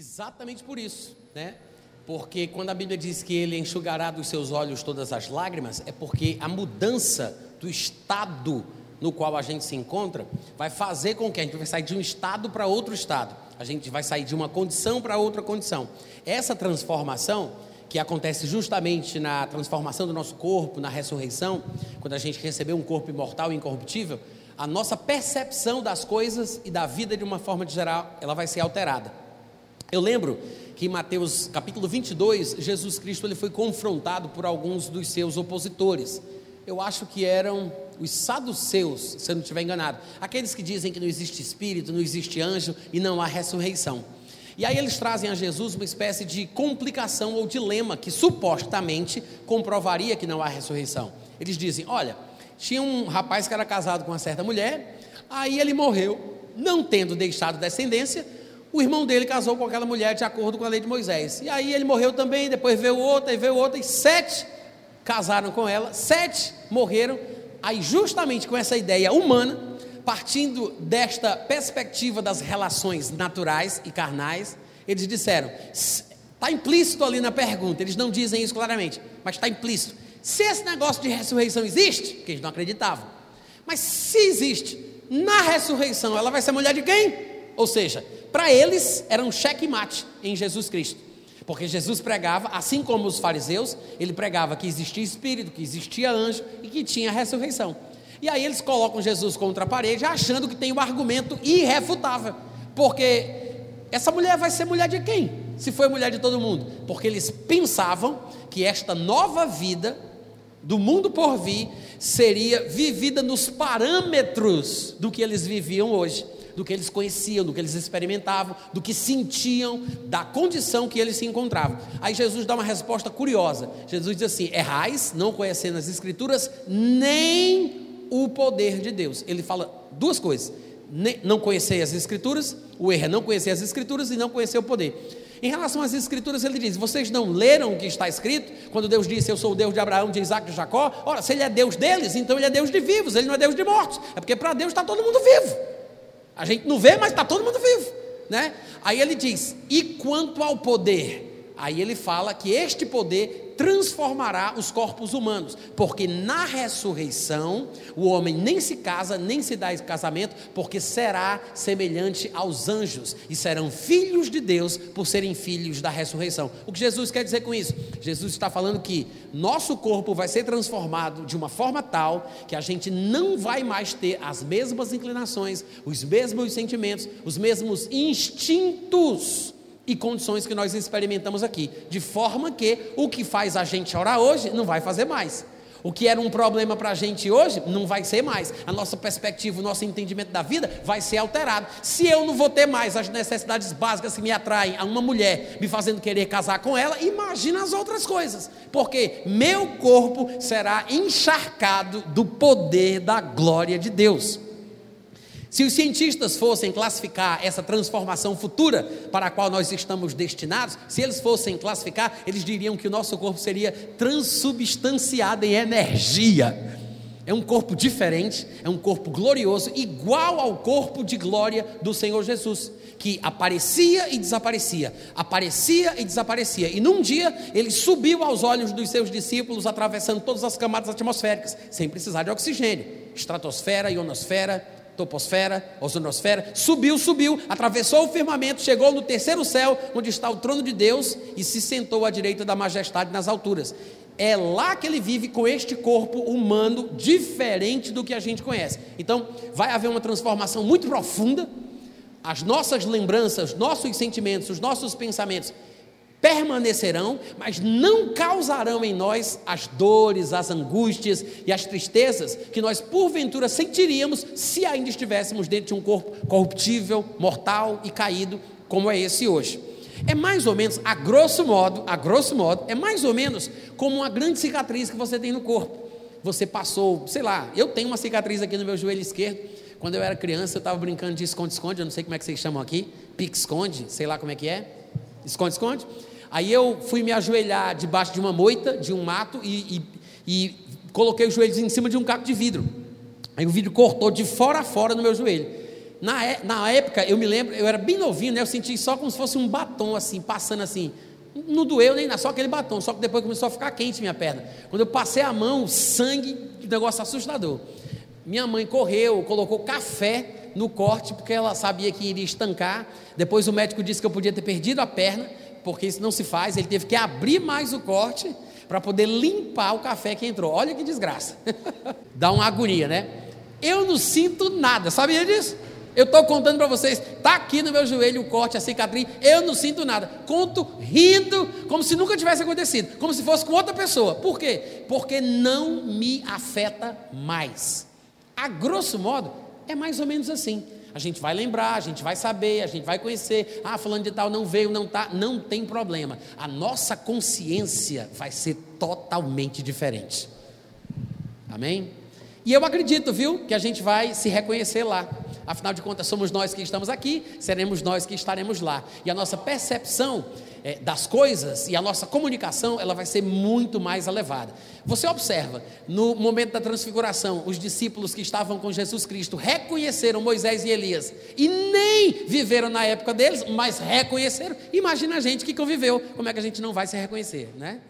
Exatamente por isso, né? Porque quando a Bíblia diz que ele enxugará dos seus olhos todas as lágrimas, é porque a mudança do estado no qual a gente se encontra vai fazer com que a gente vai sair de um estado para outro estado. A gente vai sair de uma condição para outra condição. Essa transformação que acontece justamente na transformação do nosso corpo, na ressurreição, quando a gente recebeu um corpo imortal e incorruptível, a nossa percepção das coisas e da vida de uma forma geral, ela vai ser alterada. Eu lembro que em Mateus capítulo 22, Jesus Cristo ele foi confrontado por alguns dos seus opositores. Eu acho que eram os saduceus, se eu não estiver enganado. Aqueles que dizem que não existe espírito, não existe anjo e não há ressurreição. E aí eles trazem a Jesus uma espécie de complicação ou dilema que supostamente comprovaria que não há ressurreição. Eles dizem: olha, tinha um rapaz que era casado com uma certa mulher, aí ele morreu, não tendo deixado descendência, o irmão dele casou com aquela mulher de acordo com a lei de Moisés. E aí ele morreu também, depois veio outra, e veio outra, e sete casaram com ela, sete morreram. Aí, justamente com essa ideia humana, partindo desta perspectiva das relações naturais e carnais, eles disseram: está implícito ali na pergunta, eles não dizem isso claramente, mas está implícito. Se esse negócio de ressurreição existe, que eles não acreditavam, mas se existe, na ressurreição, ela vai ser mulher de quem? Ou seja, para eles era um checkmate em Jesus Cristo. Porque Jesus pregava, assim como os fariseus, ele pregava que existia espírito, que existia anjo e que tinha ressurreição. E aí eles colocam Jesus contra a parede, achando que tem um argumento irrefutável. Porque essa mulher vai ser mulher de quem? Se foi mulher de todo mundo. Porque eles pensavam que esta nova vida do mundo por vir seria vivida nos parâmetros do que eles viviam hoje do que eles conheciam, do que eles experimentavam, do que sentiam, da condição que eles se encontravam. Aí Jesus dá uma resposta curiosa. Jesus diz assim: errais, não conhecendo as Escrituras, nem o poder de Deus. Ele fala duas coisas: não conhecer as Escrituras, o erro é não conhecer as Escrituras e não conhecer o poder. Em relação às Escrituras, ele diz: Vocês não leram o que está escrito? Quando Deus disse: Eu sou o Deus de Abraão, de Isaac e de Jacó. Ora, se ele é Deus deles, então ele é Deus de vivos, ele não é Deus de mortos. É porque para Deus está todo mundo vivo. A gente não vê, mas está todo mundo vivo, né? Aí ele diz: e quanto ao poder? Aí ele fala que este poder transformará os corpos humanos, porque na ressurreição o homem nem se casa, nem se dá casamento, porque será semelhante aos anjos e serão filhos de Deus por serem filhos da ressurreição. O que Jesus quer dizer com isso? Jesus está falando que nosso corpo vai ser transformado de uma forma tal que a gente não vai mais ter as mesmas inclinações, os mesmos sentimentos, os mesmos instintos e condições que nós experimentamos aqui, de forma que o que faz a gente orar hoje não vai fazer mais. O que era um problema para a gente hoje não vai ser mais. A nossa perspectiva, o nosso entendimento da vida vai ser alterado. Se eu não vou ter mais as necessidades básicas que me atraem a uma mulher, me fazendo querer casar com ela, imagina as outras coisas. Porque meu corpo será encharcado do poder da glória de Deus. Se os cientistas fossem classificar essa transformação futura para a qual nós estamos destinados, se eles fossem classificar, eles diriam que o nosso corpo seria transubstanciado em energia. É um corpo diferente, é um corpo glorioso, igual ao corpo de glória do Senhor Jesus, que aparecia e desaparecia, aparecia e desaparecia. E num dia ele subiu aos olhos dos seus discípulos, atravessando todas as camadas atmosféricas, sem precisar de oxigênio estratosfera, ionosfera, toposfera, ozonosfera, subiu, subiu, atravessou o firmamento, chegou no terceiro céu, onde está o trono de Deus, e se sentou à direita da majestade nas alturas. É lá que ele vive com este corpo humano diferente do que a gente conhece. Então, vai haver uma transformação muito profunda. As nossas lembranças, nossos sentimentos, os nossos pensamentos permanecerão, mas não causarão em nós as dores, as angústias e as tristezas que nós porventura sentiríamos se ainda estivéssemos dentro de um corpo corruptível, mortal e caído, como é esse hoje. É mais ou menos, a grosso modo, a grosso modo, é mais ou menos como uma grande cicatriz que você tem no corpo. Você passou, sei lá, eu tenho uma cicatriz aqui no meu joelho esquerdo. Quando eu era criança, eu estava brincando de esconde-esconde, eu não sei como é que vocês chamam aqui, pique-esconde, sei lá como é que é. Esconde-esconde. Aí eu fui me ajoelhar debaixo de uma moita, de um mato, e, e, e coloquei os joelhos em cima de um caco de vidro. Aí o vidro cortou de fora a fora no meu joelho. Na, é, na época, eu me lembro, eu era bem novinho, né? Eu senti só como se fosse um batom, assim, passando assim. Não doeu nem nada, só aquele batom. Só que depois começou a ficar quente minha perna. Quando eu passei a mão, sangue, negócio assustador. Minha mãe correu, colocou café no corte, porque ela sabia que iria estancar. Depois o médico disse que eu podia ter perdido a perna, porque isso não se faz. Ele teve que abrir mais o corte para poder limpar o café que entrou. Olha que desgraça. Dá uma agonia, né? Eu não sinto nada, sabia disso? Eu estou contando para vocês, está aqui no meu joelho o corte, a cicatriz, eu não sinto nada. Conto rindo, como se nunca tivesse acontecido, como se fosse com outra pessoa. Por quê? Porque não me afeta mais. A grosso modo, é mais ou menos assim. A gente vai lembrar, a gente vai saber, a gente vai conhecer. Ah, falando de tal não veio, não tá, não tem problema. A nossa consciência vai ser totalmente diferente. Amém? E eu acredito, viu, que a gente vai se reconhecer lá. Afinal de contas, somos nós que estamos aqui, seremos nós que estaremos lá. E a nossa percepção é, das coisas e a nossa comunicação, ela vai ser muito mais elevada. Você observa, no momento da transfiguração, os discípulos que estavam com Jesus Cristo reconheceram Moisés e Elias e nem viveram na época deles, mas reconheceram. Imagina a gente que conviveu, como é que a gente não vai se reconhecer, né?